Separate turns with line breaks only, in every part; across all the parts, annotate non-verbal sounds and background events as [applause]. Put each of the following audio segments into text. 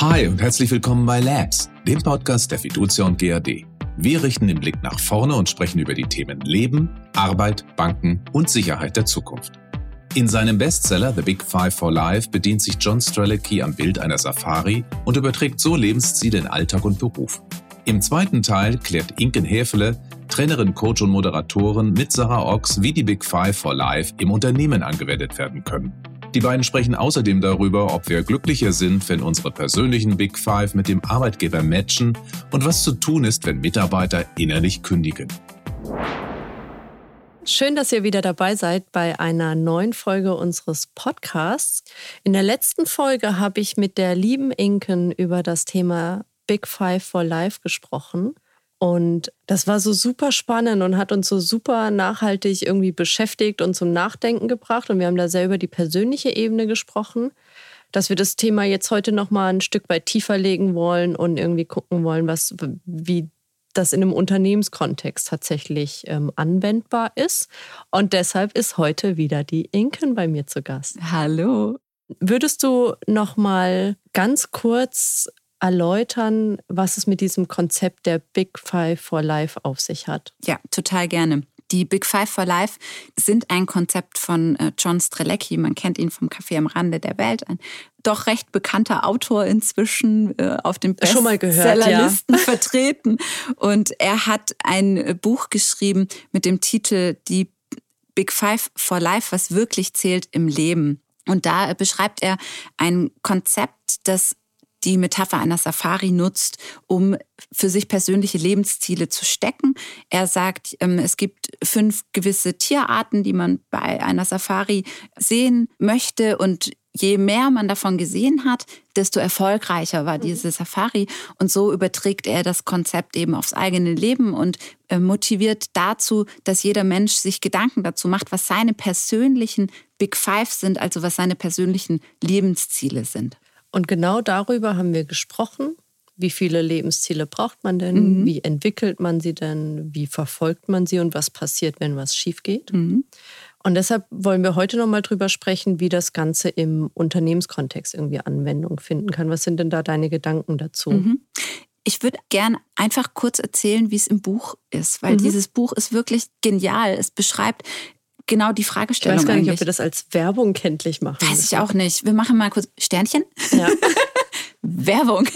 Hi und herzlich willkommen bei Labs, dem Podcast der Fiducia und GAD. Wir richten den Blick nach vorne und sprechen über die Themen Leben, Arbeit, Banken und Sicherheit der Zukunft. In seinem Bestseller The Big Five for Life bedient sich John Strelicky am Bild einer Safari und überträgt so Lebensziele in Alltag und Beruf. Im zweiten Teil klärt Inken Häfele, Trainerin, Coach und Moderatorin mit Sarah Ochs, wie die Big Five for Life im Unternehmen angewendet werden können. Die beiden sprechen außerdem darüber, ob wir glücklicher sind, wenn unsere persönlichen Big Five mit dem Arbeitgeber matchen und was zu tun ist, wenn Mitarbeiter innerlich kündigen.
Schön, dass ihr wieder dabei seid bei einer neuen Folge unseres Podcasts. In der letzten Folge habe ich mit der lieben Inken über das Thema Big Five for Life gesprochen. Und das war so super spannend und hat uns so super nachhaltig irgendwie beschäftigt und zum Nachdenken gebracht. Und wir haben da sehr über die persönliche Ebene gesprochen, dass wir das Thema jetzt heute nochmal ein Stück weit tiefer legen wollen und irgendwie gucken wollen, was, wie das in einem Unternehmenskontext tatsächlich ähm, anwendbar ist. Und deshalb ist heute wieder die Inken bei mir zu Gast.
Hallo.
Würdest du noch mal ganz kurz erläutern, was es mit diesem Konzept der Big Five for Life auf sich hat?
Ja, total gerne. Die Big Five for Life sind ein Konzept von äh, John Strelecki. Man kennt ihn vom Café am Rande der Welt. Ein doch recht bekannter Autor inzwischen äh, auf den Bestsellerlisten ja. [laughs] vertreten. Und er hat ein Buch geschrieben mit dem Titel Die Big Five for Life, was wirklich zählt im Leben. Und da beschreibt er ein Konzept, das die Metapher einer Safari nutzt, um für sich persönliche Lebensziele zu stecken. Er sagt, ähm, es gibt fünf gewisse Tierarten, die man bei einer Safari sehen möchte und je mehr man davon gesehen hat, desto erfolgreicher war mhm. diese Safari. Und so überträgt er das Konzept eben aufs eigene Leben und äh, motiviert dazu, dass jeder Mensch sich Gedanken dazu macht, was seine persönlichen Big Five sind, also was seine persönlichen Lebensziele sind.
Und genau darüber haben wir gesprochen. Wie viele Lebensziele braucht man denn? Mhm. Wie entwickelt man sie denn? Wie verfolgt man sie und was passiert, wenn was schief geht? Mhm. Und deshalb wollen wir heute nochmal drüber sprechen, wie das Ganze im Unternehmenskontext irgendwie Anwendung finden kann. Was sind denn da deine Gedanken dazu? Mhm.
Ich würde gern einfach kurz erzählen, wie es im Buch ist, weil mhm. dieses Buch ist wirklich genial. Es beschreibt genau die Fragestellung.
Ich weiß gar nicht,
eigentlich.
ob wir das als Werbung kenntlich machen.
Weiß ich auch nicht. Wir machen mal kurz Sternchen. Ja. [laughs] Werbung.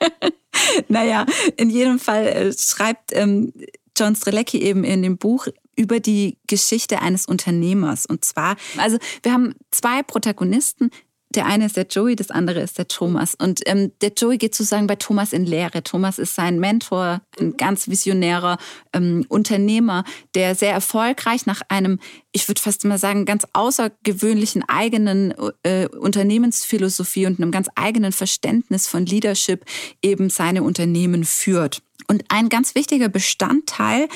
[laughs] naja, in jedem Fall äh, schreibt ähm, John Strelecki eben in dem Buch über die Geschichte eines Unternehmers. Und zwar, also wir haben zwei Protagonisten, der eine ist der Joey, das andere ist der Thomas. Und ähm, der Joey geht sozusagen bei Thomas in Lehre. Thomas ist sein Mentor, ein ganz visionärer ähm, Unternehmer, der sehr erfolgreich nach einem, ich würde fast immer sagen, ganz außergewöhnlichen eigenen äh, Unternehmensphilosophie und einem ganz eigenen Verständnis von Leadership eben seine Unternehmen führt. Und ein ganz wichtiger Bestandteil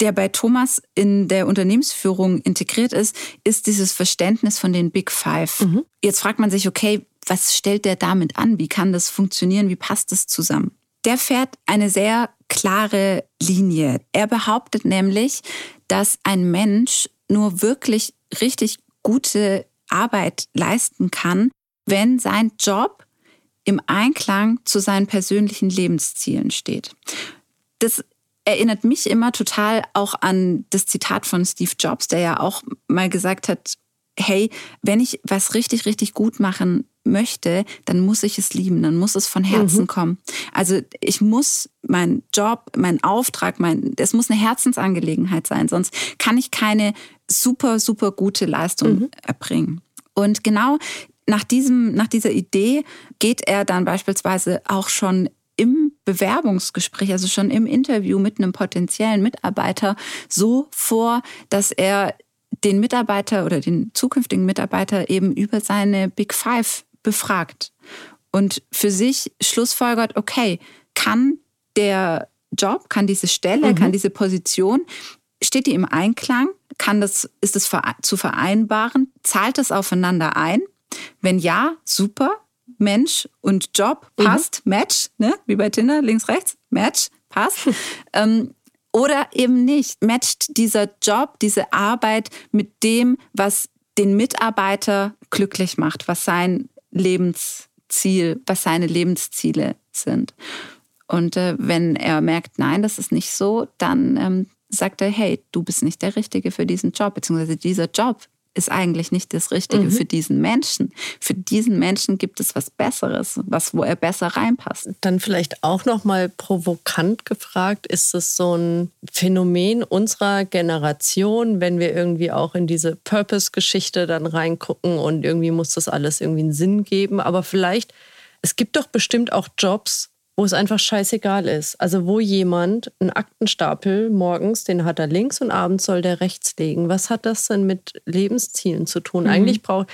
der bei Thomas in der Unternehmensführung integriert ist, ist dieses Verständnis von den Big Five. Mhm. Jetzt fragt man sich, okay, was stellt der damit an? Wie kann das funktionieren? Wie passt das zusammen? Der fährt eine sehr klare Linie. Er behauptet nämlich, dass ein Mensch nur wirklich richtig gute Arbeit leisten kann, wenn sein Job im Einklang zu seinen persönlichen Lebenszielen steht. Das erinnert mich immer total auch an das Zitat von Steve Jobs, der ja auch mal gesagt hat, hey, wenn ich was richtig, richtig gut machen möchte, dann muss ich es lieben, dann muss es von Herzen mhm. kommen. Also ich muss meinen Job, meinen Auftrag, mein, es muss eine Herzensangelegenheit sein, sonst kann ich keine super, super gute Leistung mhm. erbringen. Und genau nach, diesem, nach dieser Idee geht er dann beispielsweise auch schon im Bewerbungsgespräch, also schon im Interview mit einem potenziellen Mitarbeiter so vor, dass er den Mitarbeiter oder den zukünftigen Mitarbeiter eben über seine Big Five befragt und für sich schlussfolgert, okay, kann der Job, kann diese Stelle, mhm. kann diese Position, steht die im Einklang? Kann das, ist es zu vereinbaren? Zahlt es aufeinander ein? Wenn ja, super. Mensch und Job mhm. passt, mhm. Match, ne? wie bei Tinder, links, rechts, Match, passt. [laughs] ähm, oder eben nicht. Matcht dieser Job, diese Arbeit mit dem, was den Mitarbeiter glücklich macht, was sein Lebens Ziel, was seine Lebensziele sind. Und äh, wenn er merkt, nein, das ist nicht so, dann ähm, sagt er, hey, du bist nicht der Richtige für diesen Job, beziehungsweise dieser Job ist eigentlich nicht das Richtige mhm. für diesen Menschen. Für diesen Menschen gibt es was Besseres, was wo er besser reinpasst.
Dann vielleicht auch noch mal provokant gefragt: Ist es so ein Phänomen unserer Generation, wenn wir irgendwie auch in diese Purpose-Geschichte dann reingucken und irgendwie muss das alles irgendwie einen Sinn geben? Aber vielleicht es gibt doch bestimmt auch Jobs, wo es einfach scheißegal ist. Also wo jemand einen Aktenstapel morgens, den hat er links und abends soll der rechts legen. Was hat das denn mit Lebenszielen zu tun? Mhm. Eigentlich braucht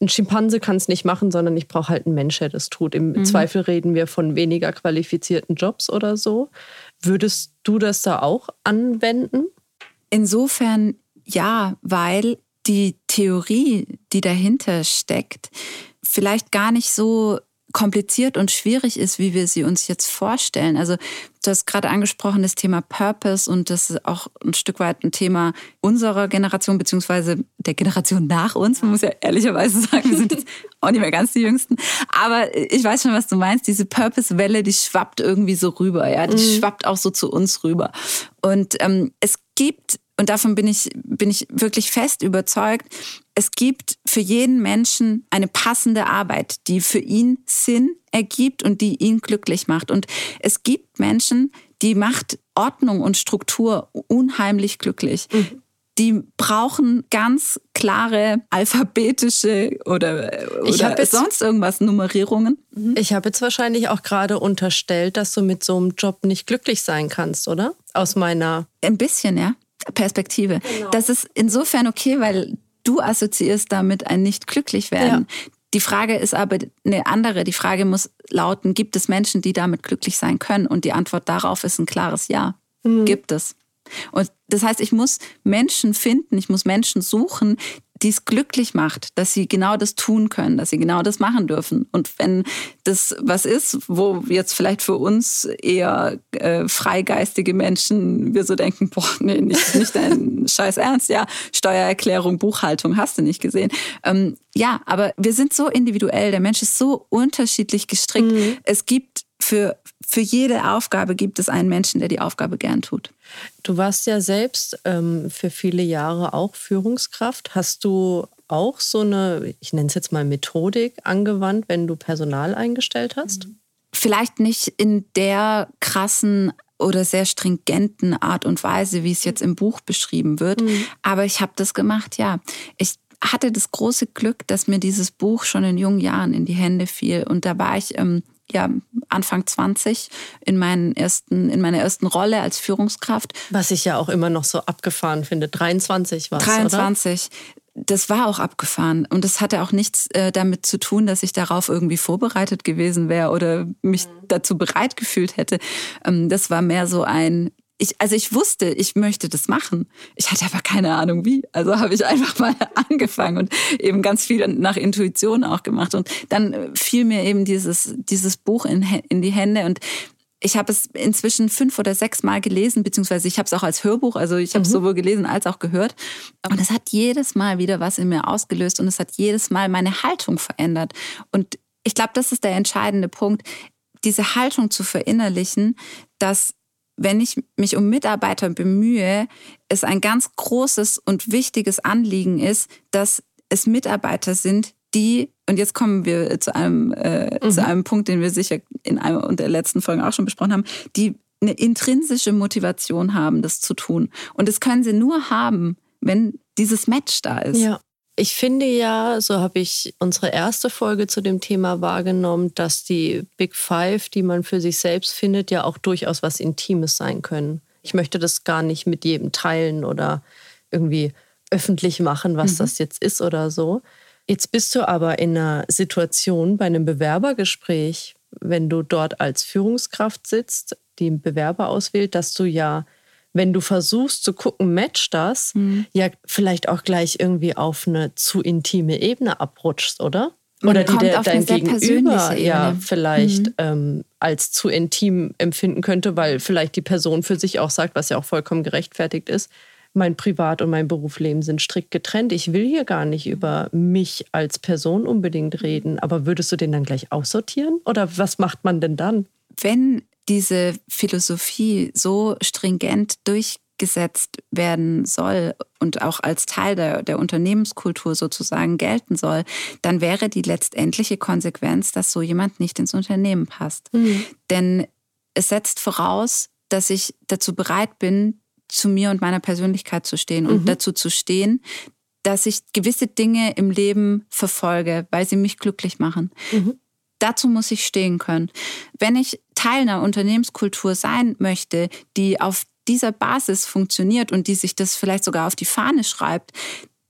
ein Schimpanse kann es nicht machen, sondern ich brauche halt einen Mensch, der das tut. Im mhm. Zweifel reden wir von weniger qualifizierten Jobs oder so. Würdest du das da auch anwenden?
Insofern ja, weil die Theorie, die dahinter steckt, vielleicht gar nicht so kompliziert und schwierig ist, wie wir sie uns jetzt vorstellen. Also du hast gerade angesprochen, das Thema Purpose und das ist auch ein Stück weit ein Thema unserer Generation, beziehungsweise der Generation nach uns. Man muss ja ehrlicherweise [laughs] sagen, wir sind jetzt auch nicht mehr ganz die Jüngsten. Aber ich weiß schon, was du meinst. Diese Purpose-Welle, die schwappt irgendwie so rüber. Ja, Die mhm. schwappt auch so zu uns rüber. Und ähm, es gibt und davon bin ich, bin ich wirklich fest überzeugt, es gibt für jeden Menschen eine passende Arbeit, die für ihn Sinn ergibt und die ihn glücklich macht. Und es gibt Menschen, die macht Ordnung und Struktur unheimlich glücklich. Mhm. Die brauchen ganz klare alphabetische oder, oder jetzt, sonst irgendwas Nummerierungen.
Mhm. Ich habe jetzt wahrscheinlich auch gerade unterstellt, dass du mit so einem Job nicht glücklich sein kannst, oder? Aus meiner.
Ein bisschen, ja. Perspektive. Genau. Das ist insofern okay, weil du assoziierst damit ein nicht glücklich werden. Ja. Die Frage ist aber eine andere. Die Frage muss lauten, gibt es Menschen, die damit glücklich sein können? Und die Antwort darauf ist ein klares Ja. Mhm. Gibt es. Und das heißt, ich muss Menschen finden, ich muss Menschen suchen, die es glücklich macht, dass sie genau das tun können, dass sie genau das machen dürfen. Und wenn das was ist, wo jetzt vielleicht für uns eher äh, freigeistige Menschen wir so denken, boah, nee, nicht, nicht dein [laughs] Scheiß Ernst, ja, Steuererklärung, Buchhaltung, hast du nicht gesehen. Ähm, ja, aber wir sind so individuell, der Mensch ist so unterschiedlich gestrickt. Mhm. Es gibt für, für jede Aufgabe gibt es einen Menschen, der die Aufgabe gern tut.
Du warst ja selbst ähm, für viele Jahre auch Führungskraft. Hast du auch so eine, ich nenne es jetzt mal Methodik angewandt, wenn du Personal eingestellt hast?
Vielleicht nicht in der krassen oder sehr stringenten Art und Weise, wie es jetzt im Buch beschrieben wird. Mhm. Aber ich habe das gemacht, ja. Ich hatte das große Glück, dass mir dieses Buch schon in jungen Jahren in die Hände fiel. Und da war ich ähm, ja, Anfang 20 in, meinen ersten, in meiner ersten Rolle als Führungskraft.
Was ich ja auch immer noch so abgefahren finde. 23 war es,
23. Oder? Das war auch abgefahren. Und das hatte auch nichts äh, damit zu tun, dass ich darauf irgendwie vorbereitet gewesen wäre oder mich mhm. dazu bereit gefühlt hätte. Ähm, das war mehr so ein, ich, also ich wusste, ich möchte das machen. Ich hatte aber keine Ahnung wie. Also habe ich einfach mal [laughs] angefangen und eben ganz viel nach Intuition auch gemacht. Und dann äh, fiel mir eben dieses, dieses Buch in, in die Hände und ich habe es inzwischen fünf oder sechs Mal gelesen, beziehungsweise ich habe es auch als Hörbuch, also ich habe es mhm. sowohl gelesen als auch gehört. Und es hat jedes Mal wieder was in mir ausgelöst und es hat jedes Mal meine Haltung verändert. Und ich glaube, das ist der entscheidende Punkt, diese Haltung zu verinnerlichen, dass wenn ich mich um Mitarbeiter bemühe, es ein ganz großes und wichtiges Anliegen ist, dass es Mitarbeiter sind, die, und jetzt kommen wir zu einem, äh, mhm. zu einem Punkt, den wir sicher in einer der letzten Folgen auch schon besprochen haben, die eine intrinsische Motivation haben, das zu tun. Und das können sie nur haben, wenn dieses Match da ist.
Ja. Ich finde ja, so habe ich unsere erste Folge zu dem Thema wahrgenommen, dass die Big Five, die man für sich selbst findet, ja auch durchaus was Intimes sein können. Ich möchte das gar nicht mit jedem teilen oder irgendwie öffentlich machen, was mhm. das jetzt ist oder so. Jetzt bist du aber in einer Situation bei einem Bewerbergespräch, wenn du dort als Führungskraft sitzt, die Bewerber auswählt, dass du ja wenn du versuchst zu gucken, matcht das, mhm. ja vielleicht auch gleich irgendwie auf eine zu intime Ebene abrutschst, oder? Oder die der, dein Gegenüber ja vielleicht mhm. ähm, als zu intim empfinden könnte, weil vielleicht die Person für sich auch sagt, was ja auch vollkommen gerechtfertigt ist, mein Privat- und mein Berufsleben sind strikt getrennt. Ich will hier gar nicht über mich als Person unbedingt reden. Aber würdest du den dann gleich aussortieren? Oder was macht man denn dann?
Wenn diese Philosophie so stringent durchgesetzt werden soll und auch als Teil der, der Unternehmenskultur sozusagen gelten soll, dann wäre die letztendliche Konsequenz, dass so jemand nicht ins Unternehmen passt. Mhm. Denn es setzt voraus, dass ich dazu bereit bin, zu mir und meiner Persönlichkeit zu stehen und mhm. dazu zu stehen, dass ich gewisse Dinge im Leben verfolge, weil sie mich glücklich machen. Mhm. Dazu muss ich stehen können. Wenn ich Teil einer Unternehmenskultur sein möchte, die auf dieser Basis funktioniert und die sich das vielleicht sogar auf die Fahne schreibt,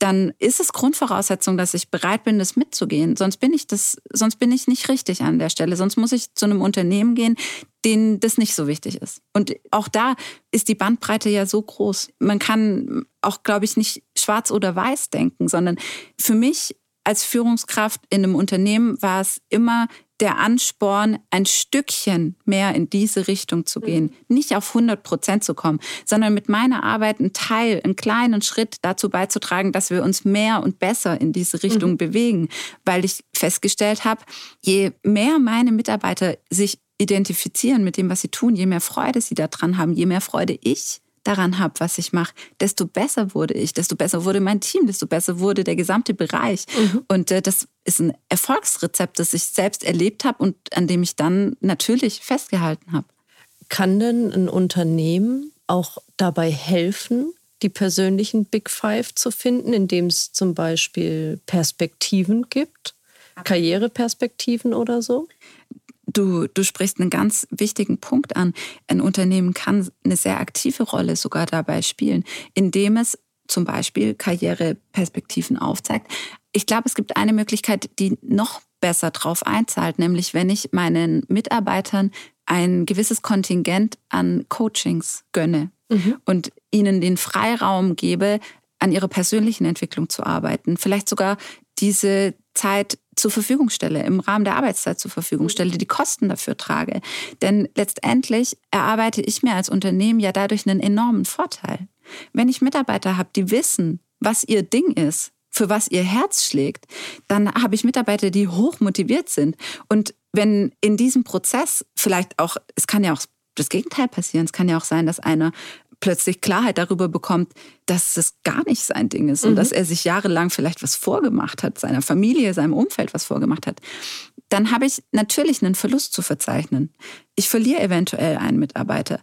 dann ist es Grundvoraussetzung, dass ich bereit bin, das mitzugehen. Sonst bin ich das, sonst bin ich nicht richtig an der Stelle. Sonst muss ich zu einem Unternehmen gehen, denen das nicht so wichtig ist. Und auch da ist die Bandbreite ja so groß. Man kann auch, glaube ich, nicht schwarz oder weiß denken, sondern für mich als Führungskraft in einem Unternehmen war es immer der Ansporn, ein Stückchen mehr in diese Richtung zu gehen. Mhm. Nicht auf 100 Prozent zu kommen, sondern mit meiner Arbeit einen Teil, einen kleinen Schritt dazu beizutragen, dass wir uns mehr und besser in diese Richtung mhm. bewegen. Weil ich festgestellt habe, je mehr meine Mitarbeiter sich identifizieren mit dem, was sie tun, je mehr Freude sie daran haben, je mehr Freude ich daran habe, was ich mache, desto besser wurde ich, desto besser wurde mein Team, desto besser wurde der gesamte Bereich. Mhm. Und äh, das ist ein Erfolgsrezept, das ich selbst erlebt habe und an dem ich dann natürlich festgehalten habe.
Kann denn ein Unternehmen auch dabei helfen, die persönlichen Big Five zu finden, indem es zum Beispiel Perspektiven gibt, Karriereperspektiven oder so?
Du, du sprichst einen ganz wichtigen Punkt an. Ein Unternehmen kann eine sehr aktive Rolle sogar dabei spielen, indem es zum Beispiel Karriereperspektiven aufzeigt. Ich glaube, es gibt eine Möglichkeit, die noch besser drauf einzahlt, nämlich wenn ich meinen Mitarbeitern ein gewisses Kontingent an Coachings gönne mhm. und ihnen den Freiraum gebe, an ihrer persönlichen Entwicklung zu arbeiten, vielleicht sogar diese Zeit zur Verfügung stelle, im Rahmen der Arbeitszeit zur Verfügung stelle, die Kosten dafür trage. Denn letztendlich erarbeite ich mir als Unternehmen ja dadurch einen enormen Vorteil. Wenn ich Mitarbeiter habe, die wissen, was ihr Ding ist, für was ihr Herz schlägt, dann habe ich Mitarbeiter, die hoch motiviert sind. Und wenn in diesem Prozess vielleicht auch, es kann ja auch das Gegenteil passieren. Es kann ja auch sein, dass einer plötzlich Klarheit darüber bekommt, dass es gar nicht sein Ding ist und mhm. dass er sich jahrelang vielleicht was vorgemacht hat, seiner Familie, seinem Umfeld was vorgemacht hat, dann habe ich natürlich einen Verlust zu verzeichnen. Ich verliere eventuell einen Mitarbeiter.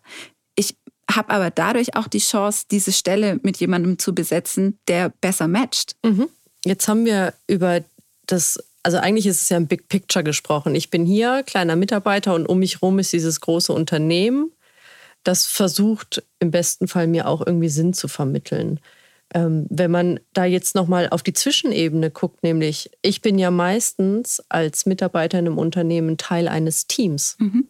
Ich habe aber dadurch auch die Chance, diese Stelle mit jemandem zu besetzen, der besser matcht.
Mhm. Jetzt haben wir über das also eigentlich ist es ja ein Big Picture gesprochen. Ich bin hier, kleiner Mitarbeiter und um mich herum ist dieses große Unternehmen das versucht im besten Fall mir auch irgendwie Sinn zu vermitteln. Ähm, wenn man da jetzt nochmal auf die Zwischenebene guckt, nämlich ich bin ja meistens als Mitarbeiter in einem Unternehmen Teil eines Teams. Mhm.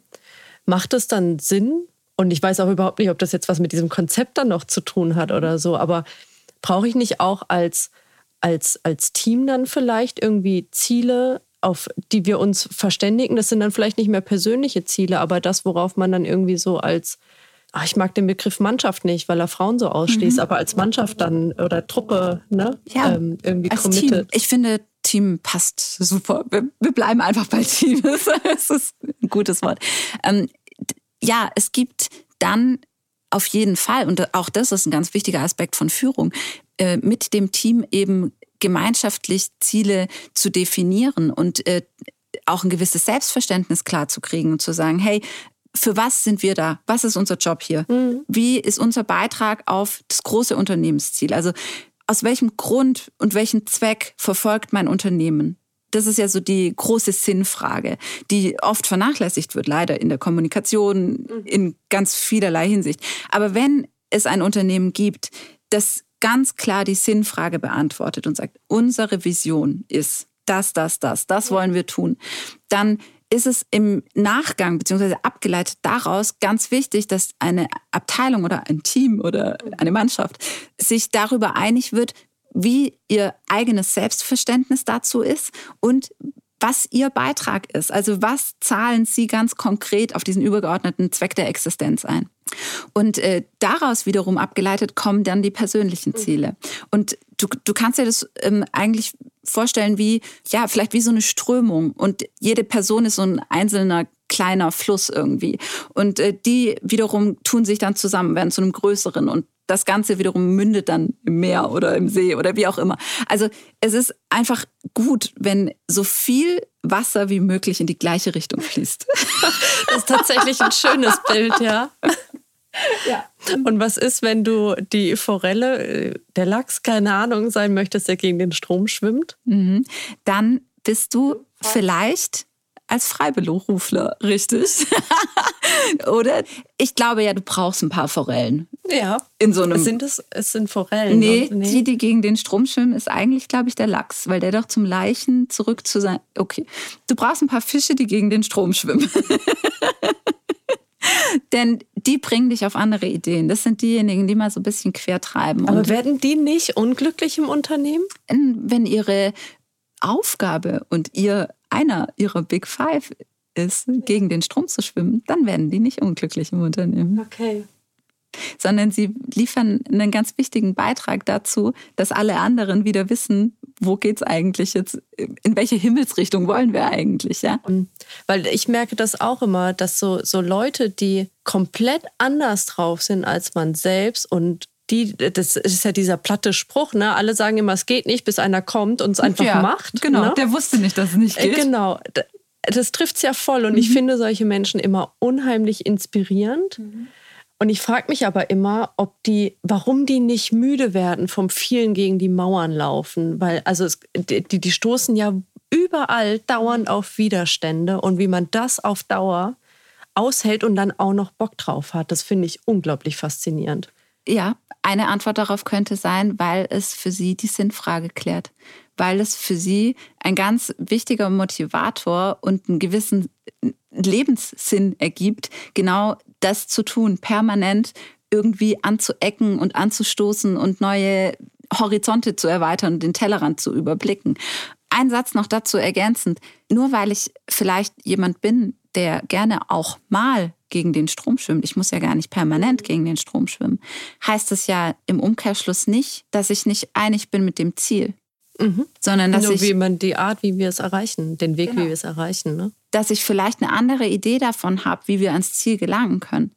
Macht es dann Sinn? Und ich weiß auch überhaupt nicht, ob das jetzt was mit diesem Konzept dann noch zu tun hat oder so, aber brauche ich nicht auch als, als, als Team dann vielleicht irgendwie Ziele, auf die wir uns verständigen? Das sind dann vielleicht nicht mehr persönliche Ziele, aber das, worauf man dann irgendwie so als ach, ich mag den Begriff Mannschaft nicht, weil er Frauen so ausschließt, mhm. aber als Mannschaft dann oder Truppe, ne?
Ja, ähm, irgendwie als committed. Team. Ich finde, Team passt super. Wir, wir bleiben einfach bei Team. [laughs] Das ist ein gutes Wort. Ähm, ja, es gibt dann auf jeden Fall, und auch das ist ein ganz wichtiger Aspekt von Führung, äh, mit dem Team eben gemeinschaftlich Ziele zu definieren und äh, auch ein gewisses Selbstverständnis klarzukriegen und zu sagen, hey, für was sind wir da? Was ist unser Job hier? Mhm. Wie ist unser Beitrag auf das große Unternehmensziel? Also aus welchem Grund und welchen Zweck verfolgt mein Unternehmen? Das ist ja so die große Sinnfrage, die oft vernachlässigt wird, leider in der Kommunikation, mhm. in ganz vielerlei Hinsicht. Aber wenn es ein Unternehmen gibt, das ganz klar die Sinnfrage beantwortet und sagt, unsere Vision ist das, das, das, das wollen wir tun, dann ist es im Nachgang beziehungsweise abgeleitet daraus ganz wichtig, dass eine Abteilung oder ein Team oder eine Mannschaft sich darüber einig wird, wie ihr eigenes Selbstverständnis dazu ist und was ihr Beitrag ist. Also was zahlen Sie ganz konkret auf diesen übergeordneten Zweck der Existenz ein? Und äh, daraus wiederum abgeleitet kommen dann die persönlichen Ziele. Und du, du kannst dir das ähm, eigentlich vorstellen wie, ja, vielleicht wie so eine Strömung. Und jede Person ist so ein einzelner kleiner Fluss irgendwie. Und äh, die wiederum tun sich dann zusammen, werden zu einem größeren. Und das Ganze wiederum mündet dann im Meer oder im See oder wie auch immer. Also es ist einfach gut, wenn so viel Wasser wie möglich in die gleiche Richtung fließt. [laughs]
Das ist tatsächlich ein schönes Bild, ja. Ja. Und was ist, wenn du die Forelle, äh, der Lachs, keine Ahnung, sein möchtest, der gegen den Strom schwimmt?
Mhm. Dann bist du vielleicht als Freiberufler, richtig? [laughs] Oder? Ich glaube ja, du brauchst ein paar Forellen.
Ja.
In so einem.
Sind es, es sind Forellen.
Nee, nee, die, die gegen den Strom schwimmen, ist eigentlich, glaube ich, der Lachs, weil der doch zum Leichen zurück zu sein. Okay. Du brauchst ein paar Fische, die gegen den Strom schwimmen. [laughs] Denn die bringen dich auf andere Ideen. Das sind diejenigen, die mal so ein bisschen quer treiben.
Aber und werden die nicht unglücklich im Unternehmen?
Wenn ihre Aufgabe und ihr einer ihrer Big Five ist, gegen den Strom zu schwimmen, dann werden die nicht unglücklich im Unternehmen.
Okay.
Sondern sie liefern einen ganz wichtigen Beitrag dazu, dass alle anderen wieder wissen, wo geht es eigentlich jetzt, in welche Himmelsrichtung wollen wir eigentlich, ja?
Weil ich merke das auch immer, dass so, so Leute, die komplett anders drauf sind als man selbst und die, das ist ja dieser platte Spruch, ne? Alle sagen immer, es geht nicht, bis einer kommt und es einfach ja, macht.
Genau,
ne?
der wusste nicht, dass es nicht geht.
Genau. Das trifft es ja voll. Und mhm. ich finde solche Menschen immer unheimlich inspirierend. Mhm. Und ich frage mich aber immer, ob die, warum die nicht müde werden vom vielen gegen die Mauern laufen. Weil, also es, die, die stoßen ja überall dauernd auf Widerstände und wie man das auf Dauer aushält und dann auch noch Bock drauf hat, das finde ich unglaublich faszinierend.
Ja, eine Antwort darauf könnte sein, weil es für sie die Sinnfrage klärt. Weil es für sie ein ganz wichtiger Motivator und einen gewissen Lebenssinn ergibt, genau das zu tun, permanent irgendwie anzuecken und anzustoßen und neue Horizonte zu erweitern und den Tellerrand zu überblicken. Ein Satz noch dazu ergänzend. Nur weil ich vielleicht jemand bin, der gerne auch mal gegen den Strom schwimmt, ich muss ja gar nicht permanent gegen den Strom schwimmen, heißt es ja im Umkehrschluss nicht, dass ich nicht einig bin mit dem Ziel. Mhm. Sondern dass
Nur
ich,
wie man die Art, wie wir es erreichen, den Weg, genau. wie wir es erreichen. Ne?
Dass ich vielleicht eine andere Idee davon habe, wie wir ans Ziel gelangen können.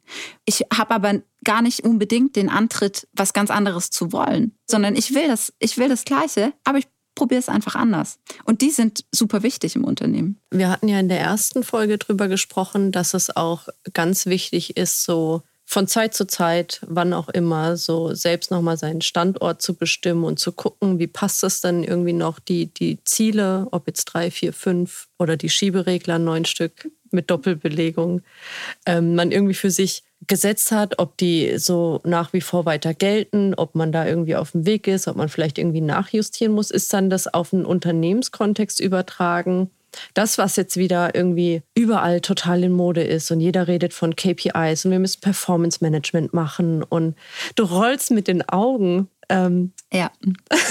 Ich habe aber gar nicht unbedingt den Antritt, was ganz anderes zu wollen, sondern ich will das, ich will das Gleiche, aber ich probier es einfach anders. Und die sind super wichtig im Unternehmen.
Wir hatten ja in der ersten Folge darüber gesprochen, dass es auch ganz wichtig ist, so von Zeit zu Zeit, wann auch immer, so selbst nochmal seinen Standort zu bestimmen und zu gucken, wie passt das dann irgendwie noch, die, die Ziele, ob jetzt drei, vier, fünf oder die Schieberegler, neun Stück mit Doppelbelegung, ähm, man irgendwie für sich gesetzt hat, ob die so nach wie vor weiter gelten, ob man da irgendwie auf dem Weg ist, ob man vielleicht irgendwie nachjustieren muss, ist dann das auf einen Unternehmenskontext übertragen. Das, was jetzt wieder irgendwie überall total in Mode ist und jeder redet von KPIs und wir müssen Performance Management machen und du rollst mit den Augen.
Ähm, ja. [laughs]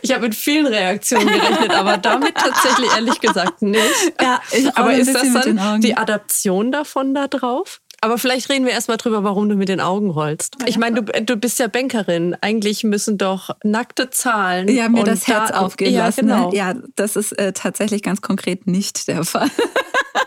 Ich habe mit vielen Reaktionen gerechnet, aber damit tatsächlich ehrlich gesagt nicht.
Ja,
aber ist das dann die Adaption davon da drauf? Aber vielleicht reden wir erstmal drüber, warum du mit den Augen rollst. Ich meine, du, du bist ja Bankerin. Eigentlich müssen doch nackte Zahlen.
Ja, mir das Herz Daten, aufgehen ja, lassen. Ne?
Genau.
Ja, das ist äh, tatsächlich ganz konkret nicht der Fall.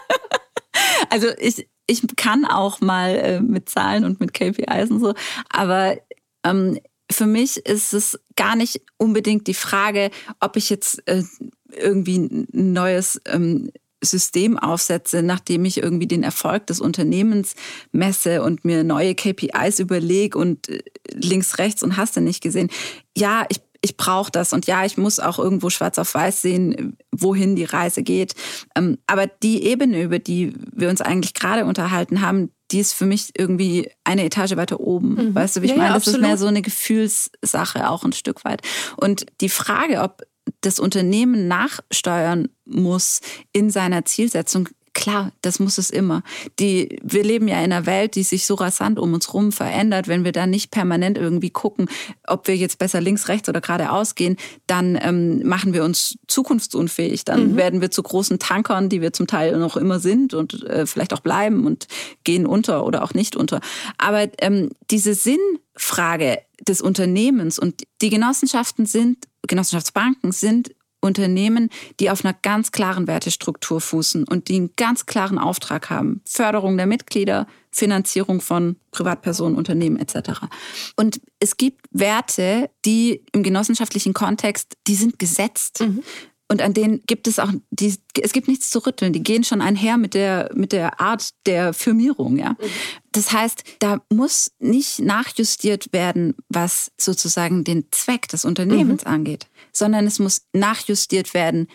[laughs] also ich, ich kann auch mal äh, mit Zahlen und mit KPIs und so, aber ähm, für mich ist es gar nicht unbedingt die Frage, ob ich jetzt äh, irgendwie ein neues ähm, System aufsetze, nachdem ich irgendwie den Erfolg des Unternehmens messe und mir neue KPIs überlege und äh, links, rechts und hast du nicht gesehen. Ja, ich, ich brauche das und ja, ich muss auch irgendwo schwarz auf weiß sehen, wohin die Reise geht. Ähm, aber die Ebene, über die wir uns eigentlich gerade unterhalten haben, die ist für mich irgendwie eine Etage weiter oben. Mhm. Weißt du, wie ich ja, meine? Das ja, ist mehr so eine Gefühlssache auch ein Stück weit. Und die Frage, ob das Unternehmen nachsteuern muss in seiner Zielsetzung, Klar, das muss es immer. Die, wir leben ja in einer Welt, die sich so rasant um uns herum verändert. Wenn wir da nicht permanent irgendwie gucken, ob wir jetzt besser links, rechts oder geradeaus gehen, dann ähm, machen wir uns zukunftsunfähig. Dann mhm. werden wir zu großen Tankern, die wir zum Teil noch immer sind und äh, vielleicht auch bleiben und gehen unter oder auch nicht unter. Aber ähm, diese Sinnfrage des Unternehmens und die Genossenschaften sind, Genossenschaftsbanken sind Unternehmen, die auf einer ganz klaren Wertestruktur fußen und die einen ganz klaren Auftrag haben. Förderung der Mitglieder, Finanzierung von Privatpersonen, Unternehmen etc. Und es gibt Werte, die im genossenschaftlichen Kontext, die sind gesetzt. Mhm. Und an denen gibt es auch, die, es gibt nichts zu rütteln. Die gehen schon einher mit der, mit der Art der Firmierung, ja. Mhm. Das heißt, da muss nicht nachjustiert werden, was sozusagen den Zweck des Unternehmens mhm. angeht, sondern es muss nachjustiert werden,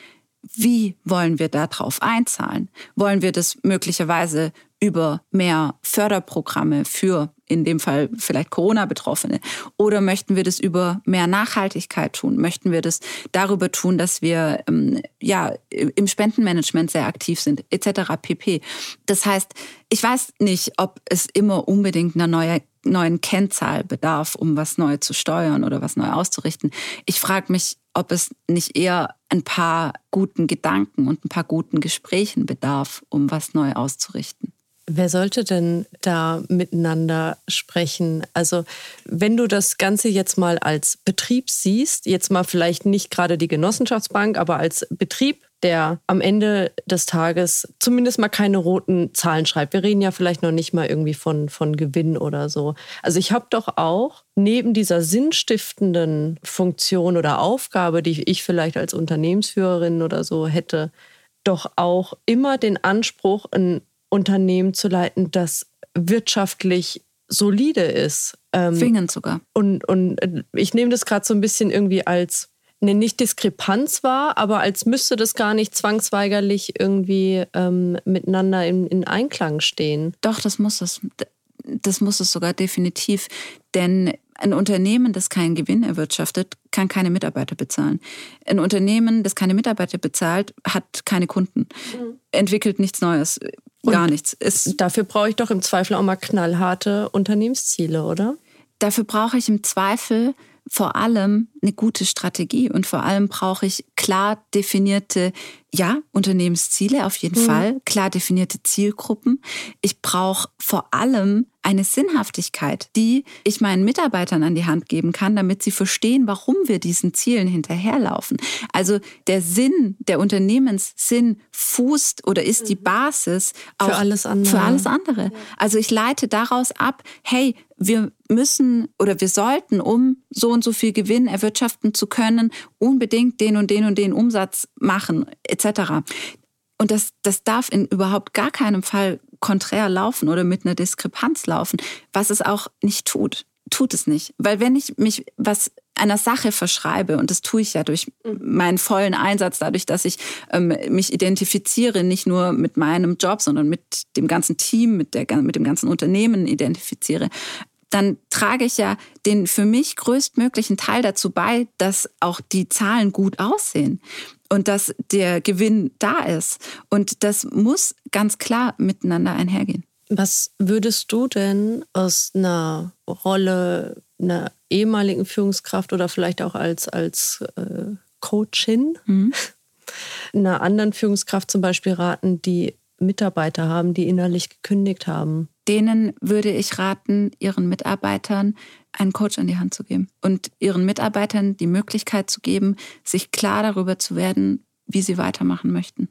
wie wollen wir darauf einzahlen? Wollen wir das möglicherweise über mehr Förderprogramme für in dem Fall vielleicht Corona-Betroffene? Oder möchten wir das über mehr Nachhaltigkeit tun? Möchten wir das darüber tun, dass wir ähm, ja im Spendenmanagement sehr aktiv sind, etc. pp. Das heißt, ich weiß nicht, ob es immer unbedingt einer neue, neuen Kennzahl bedarf, um was neu zu steuern oder was neu auszurichten. Ich frage mich, ob es nicht eher ein paar guten Gedanken und ein paar guten Gesprächen bedarf, um was neu auszurichten.
Wer sollte denn da miteinander sprechen? Also wenn du das Ganze jetzt mal als Betrieb siehst, jetzt mal vielleicht nicht gerade die Genossenschaftsbank, aber als Betrieb, der am Ende des Tages zumindest mal keine roten Zahlen schreibt. Wir reden ja vielleicht noch nicht mal irgendwie von, von Gewinn oder so. Also ich habe doch auch neben dieser sinnstiftenden Funktion oder Aufgabe, die ich vielleicht als Unternehmensführerin oder so hätte, doch auch immer den Anspruch, ein Unternehmen zu leiten, das wirtschaftlich solide ist.
Ähm, Zwingend sogar.
Und, und äh, ich nehme das gerade so ein bisschen irgendwie als eine nicht Diskrepanz wahr, aber als müsste das gar nicht zwangsweigerlich irgendwie ähm, miteinander in, in Einklang stehen.
Doch, das muss es. Das muss es sogar definitiv. Denn ein Unternehmen, das keinen Gewinn erwirtschaftet, kann keine Mitarbeiter bezahlen. Ein Unternehmen, das keine Mitarbeiter bezahlt, hat keine Kunden, mhm. entwickelt nichts Neues, und gar nichts.
Ist dafür brauche ich doch im Zweifel auch mal knallharte Unternehmensziele, oder?
Dafür brauche ich im Zweifel vor allem eine gute Strategie und vor allem brauche ich klar definierte, ja, Unternehmensziele auf jeden mhm. Fall, klar definierte Zielgruppen. Ich brauche vor allem eine Sinnhaftigkeit, die ich meinen Mitarbeitern an die Hand geben kann, damit sie verstehen, warum wir diesen Zielen hinterherlaufen. Also der Sinn, der Unternehmenssinn fußt oder ist die mhm. Basis
für alles andere.
Für alles andere. Also ich leite daraus ab, hey, wir müssen oder wir sollten, um so und so viel Gewinn erwirtschaften zu können, unbedingt den und den und den Umsatz machen, etc. Und das, das darf in überhaupt gar keinem Fall konträr laufen oder mit einer Diskrepanz laufen, was es auch nicht tut. Tut es nicht. Weil wenn ich mich was einer Sache verschreibe, und das tue ich ja durch meinen vollen Einsatz, dadurch, dass ich ähm, mich identifiziere, nicht nur mit meinem Job, sondern mit dem ganzen Team, mit, der, mit dem ganzen Unternehmen identifiziere, dann trage ich ja den für mich größtmöglichen Teil dazu bei, dass auch die Zahlen gut aussehen und dass der Gewinn da ist. Und das muss ganz klar miteinander einhergehen.
Was würdest du denn aus einer Rolle einer ehemaligen Führungskraft oder vielleicht auch als, als äh, Coachin mhm. [laughs] einer anderen Führungskraft zum Beispiel raten, die Mitarbeiter haben, die innerlich gekündigt haben?
Denen würde ich raten, ihren Mitarbeitern einen Coach an die Hand zu geben und ihren Mitarbeitern die Möglichkeit zu geben, sich klar darüber zu werden, wie sie weitermachen möchten.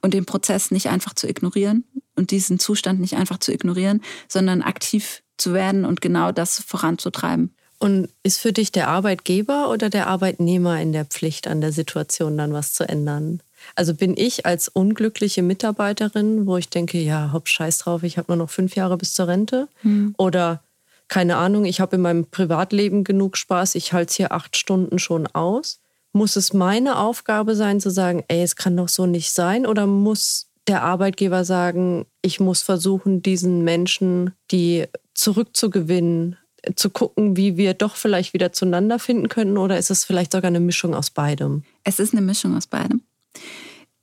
Und den Prozess nicht einfach zu ignorieren und diesen Zustand nicht einfach zu ignorieren, sondern aktiv zu werden und genau das voranzutreiben.
Und ist für dich der Arbeitgeber oder der Arbeitnehmer in der Pflicht, an der Situation dann was zu ändern? Also bin ich als unglückliche Mitarbeiterin, wo ich denke, ja, hopp, scheiß drauf, ich habe nur noch fünf Jahre bis zur Rente. Mhm. Oder keine Ahnung, ich habe in meinem Privatleben genug Spaß, ich halte es hier acht Stunden schon aus. Muss es meine Aufgabe sein, zu sagen, ey, es kann doch so nicht sein? Oder muss der Arbeitgeber sagen, ich muss versuchen, diesen Menschen die zurückzugewinnen, zu gucken, wie wir doch vielleicht wieder zueinander finden könnten? Oder ist es vielleicht sogar eine Mischung aus beidem?
Es ist eine Mischung aus beidem.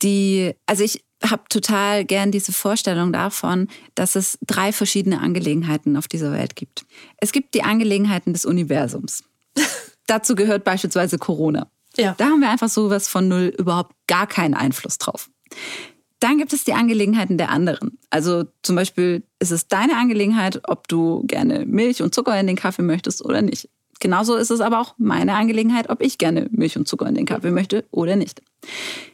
Die, also ich habe total gern diese Vorstellung davon, dass es drei verschiedene Angelegenheiten auf dieser Welt gibt. Es gibt die Angelegenheiten des Universums. [laughs] Dazu gehört beispielsweise Corona. Ja. Da haben wir einfach sowas von null überhaupt gar keinen Einfluss drauf. Dann gibt es die Angelegenheiten der anderen. Also zum Beispiel ist es deine Angelegenheit, ob du gerne Milch und Zucker in den Kaffee möchtest oder nicht. Genauso ist es aber auch meine Angelegenheit, ob ich gerne Milch und Zucker in den Kaffee möchte oder nicht.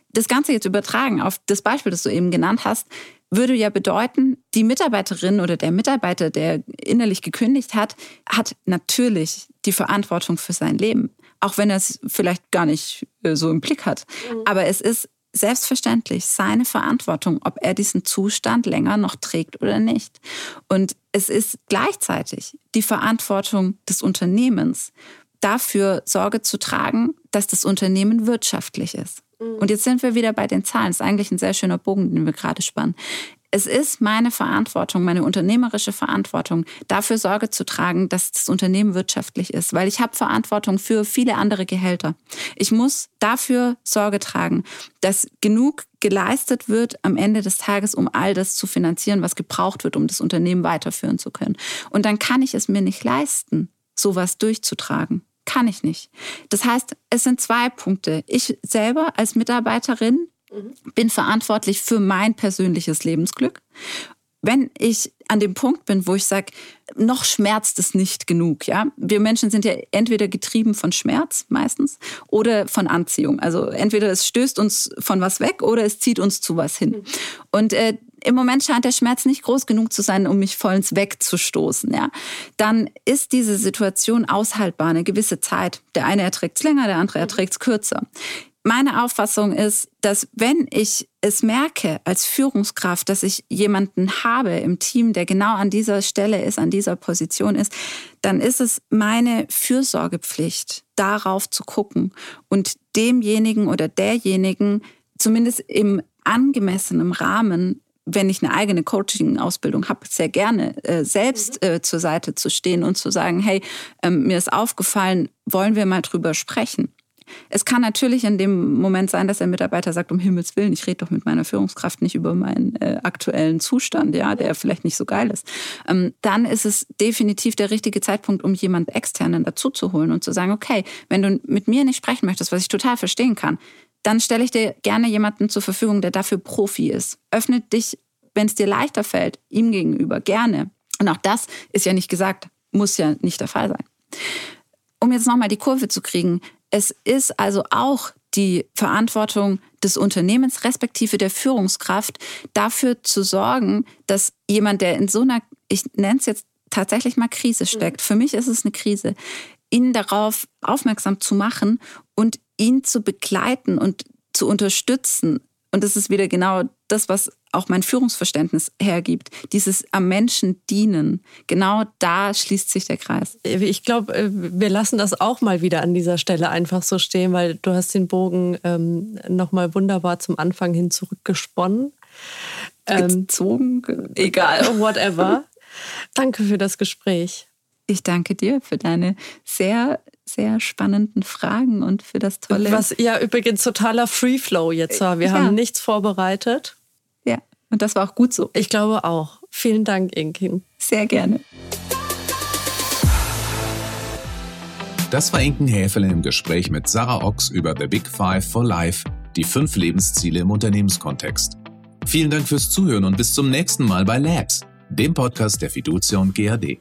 Das Ganze jetzt übertragen auf das Beispiel, das du eben genannt hast, würde ja bedeuten, die Mitarbeiterin oder der Mitarbeiter, der innerlich gekündigt hat, hat natürlich die Verantwortung für sein Leben. Auch wenn er es vielleicht gar nicht äh, so im Blick hat. Mhm. Aber es ist selbstverständlich seine Verantwortung, ob er diesen Zustand länger noch trägt oder nicht. Und es ist gleichzeitig die Verantwortung des Unternehmens, dafür Sorge zu tragen, dass das Unternehmen wirtschaftlich ist. Mhm. Und jetzt sind wir wieder bei den Zahlen. Das ist eigentlich ein sehr schöner Bogen, den wir gerade spannen. Es ist meine Verantwortung, meine unternehmerische Verantwortung, dafür Sorge zu tragen, dass das Unternehmen wirtschaftlich ist, weil ich habe Verantwortung für viele andere Gehälter. Ich muss dafür Sorge tragen, dass genug geleistet wird am Ende des Tages, um all das zu finanzieren, was gebraucht wird, um das Unternehmen weiterführen zu können. Und dann kann ich es mir nicht leisten, sowas durchzutragen. Kann ich nicht. Das heißt, es sind zwei Punkte. Ich selber als Mitarbeiterin mhm. bin verantwortlich für mein persönliches Lebensglück. Wenn ich an dem Punkt bin, wo ich sage, noch schmerzt es nicht genug, ja. Wir Menschen sind ja entweder getrieben von Schmerz meistens oder von Anziehung. Also entweder es stößt uns von was weg oder es zieht uns zu was hin. Mhm. Und äh, im Moment scheint der Schmerz nicht groß genug zu sein, um mich vollends wegzustoßen, ja, dann ist diese Situation aushaltbar eine gewisse Zeit. Der eine erträgt es länger, der andere erträgt es kürzer. Meine Auffassung ist, dass wenn ich es merke als Führungskraft, dass ich jemanden habe im Team, der genau an dieser Stelle ist, an dieser Position ist, dann ist es meine Fürsorgepflicht, darauf zu gucken und demjenigen oder derjenigen zumindest im angemessenen Rahmen wenn ich eine eigene Coaching-Ausbildung habe, sehr gerne äh, selbst mhm. äh, zur Seite zu stehen und zu sagen, hey, ähm, mir ist aufgefallen, wollen wir mal drüber sprechen. Es kann natürlich in dem Moment sein, dass der Mitarbeiter sagt, um Himmels Willen, ich rede doch mit meiner Führungskraft nicht über meinen äh, aktuellen Zustand, ja, der vielleicht nicht so geil ist. Ähm, dann ist es definitiv der richtige Zeitpunkt, um jemand externen dazu zu holen und zu sagen, okay, wenn du mit mir nicht sprechen möchtest, was ich total verstehen kann, dann stelle ich dir gerne jemanden zur Verfügung, der dafür Profi ist. Öffne dich, wenn es dir leichter fällt, ihm gegenüber gerne. Und auch das ist ja nicht gesagt, muss ja nicht der Fall sein. Um jetzt nochmal die Kurve zu kriegen, es ist also auch die Verantwortung des Unternehmens respektive der Führungskraft, dafür zu sorgen, dass jemand, der in so einer, ich nenne es jetzt tatsächlich mal Krise steckt, für mich ist es eine Krise, ihn darauf aufmerksam zu machen und ihn zu begleiten und zu unterstützen. Und das ist wieder genau das, was auch mein Führungsverständnis hergibt. Dieses am Menschen dienen. Genau da schließt sich der Kreis.
Ich glaube, äh, wir lassen das auch mal wieder an dieser Stelle einfach so stehen, weil du hast den Bogen ähm, nochmal wunderbar zum Anfang hin zurückgesponnen.
Ähm, Gezogen, egal. [laughs]
Whatever. Danke für das Gespräch.
Ich danke dir für deine sehr sehr spannenden Fragen und für das tolle.
Was ja übrigens totaler Free Flow jetzt war. Wir ja. haben nichts vorbereitet.
Ja, und das war auch gut so.
Ich glaube auch. Vielen Dank, Inkin.
Sehr gerne.
Das war Inken Häfele im Gespräch mit Sarah Ochs über The Big Five for Life, die fünf Lebensziele im Unternehmenskontext. Vielen Dank fürs Zuhören und bis zum nächsten Mal bei Labs, dem Podcast der Fiducia und GAD.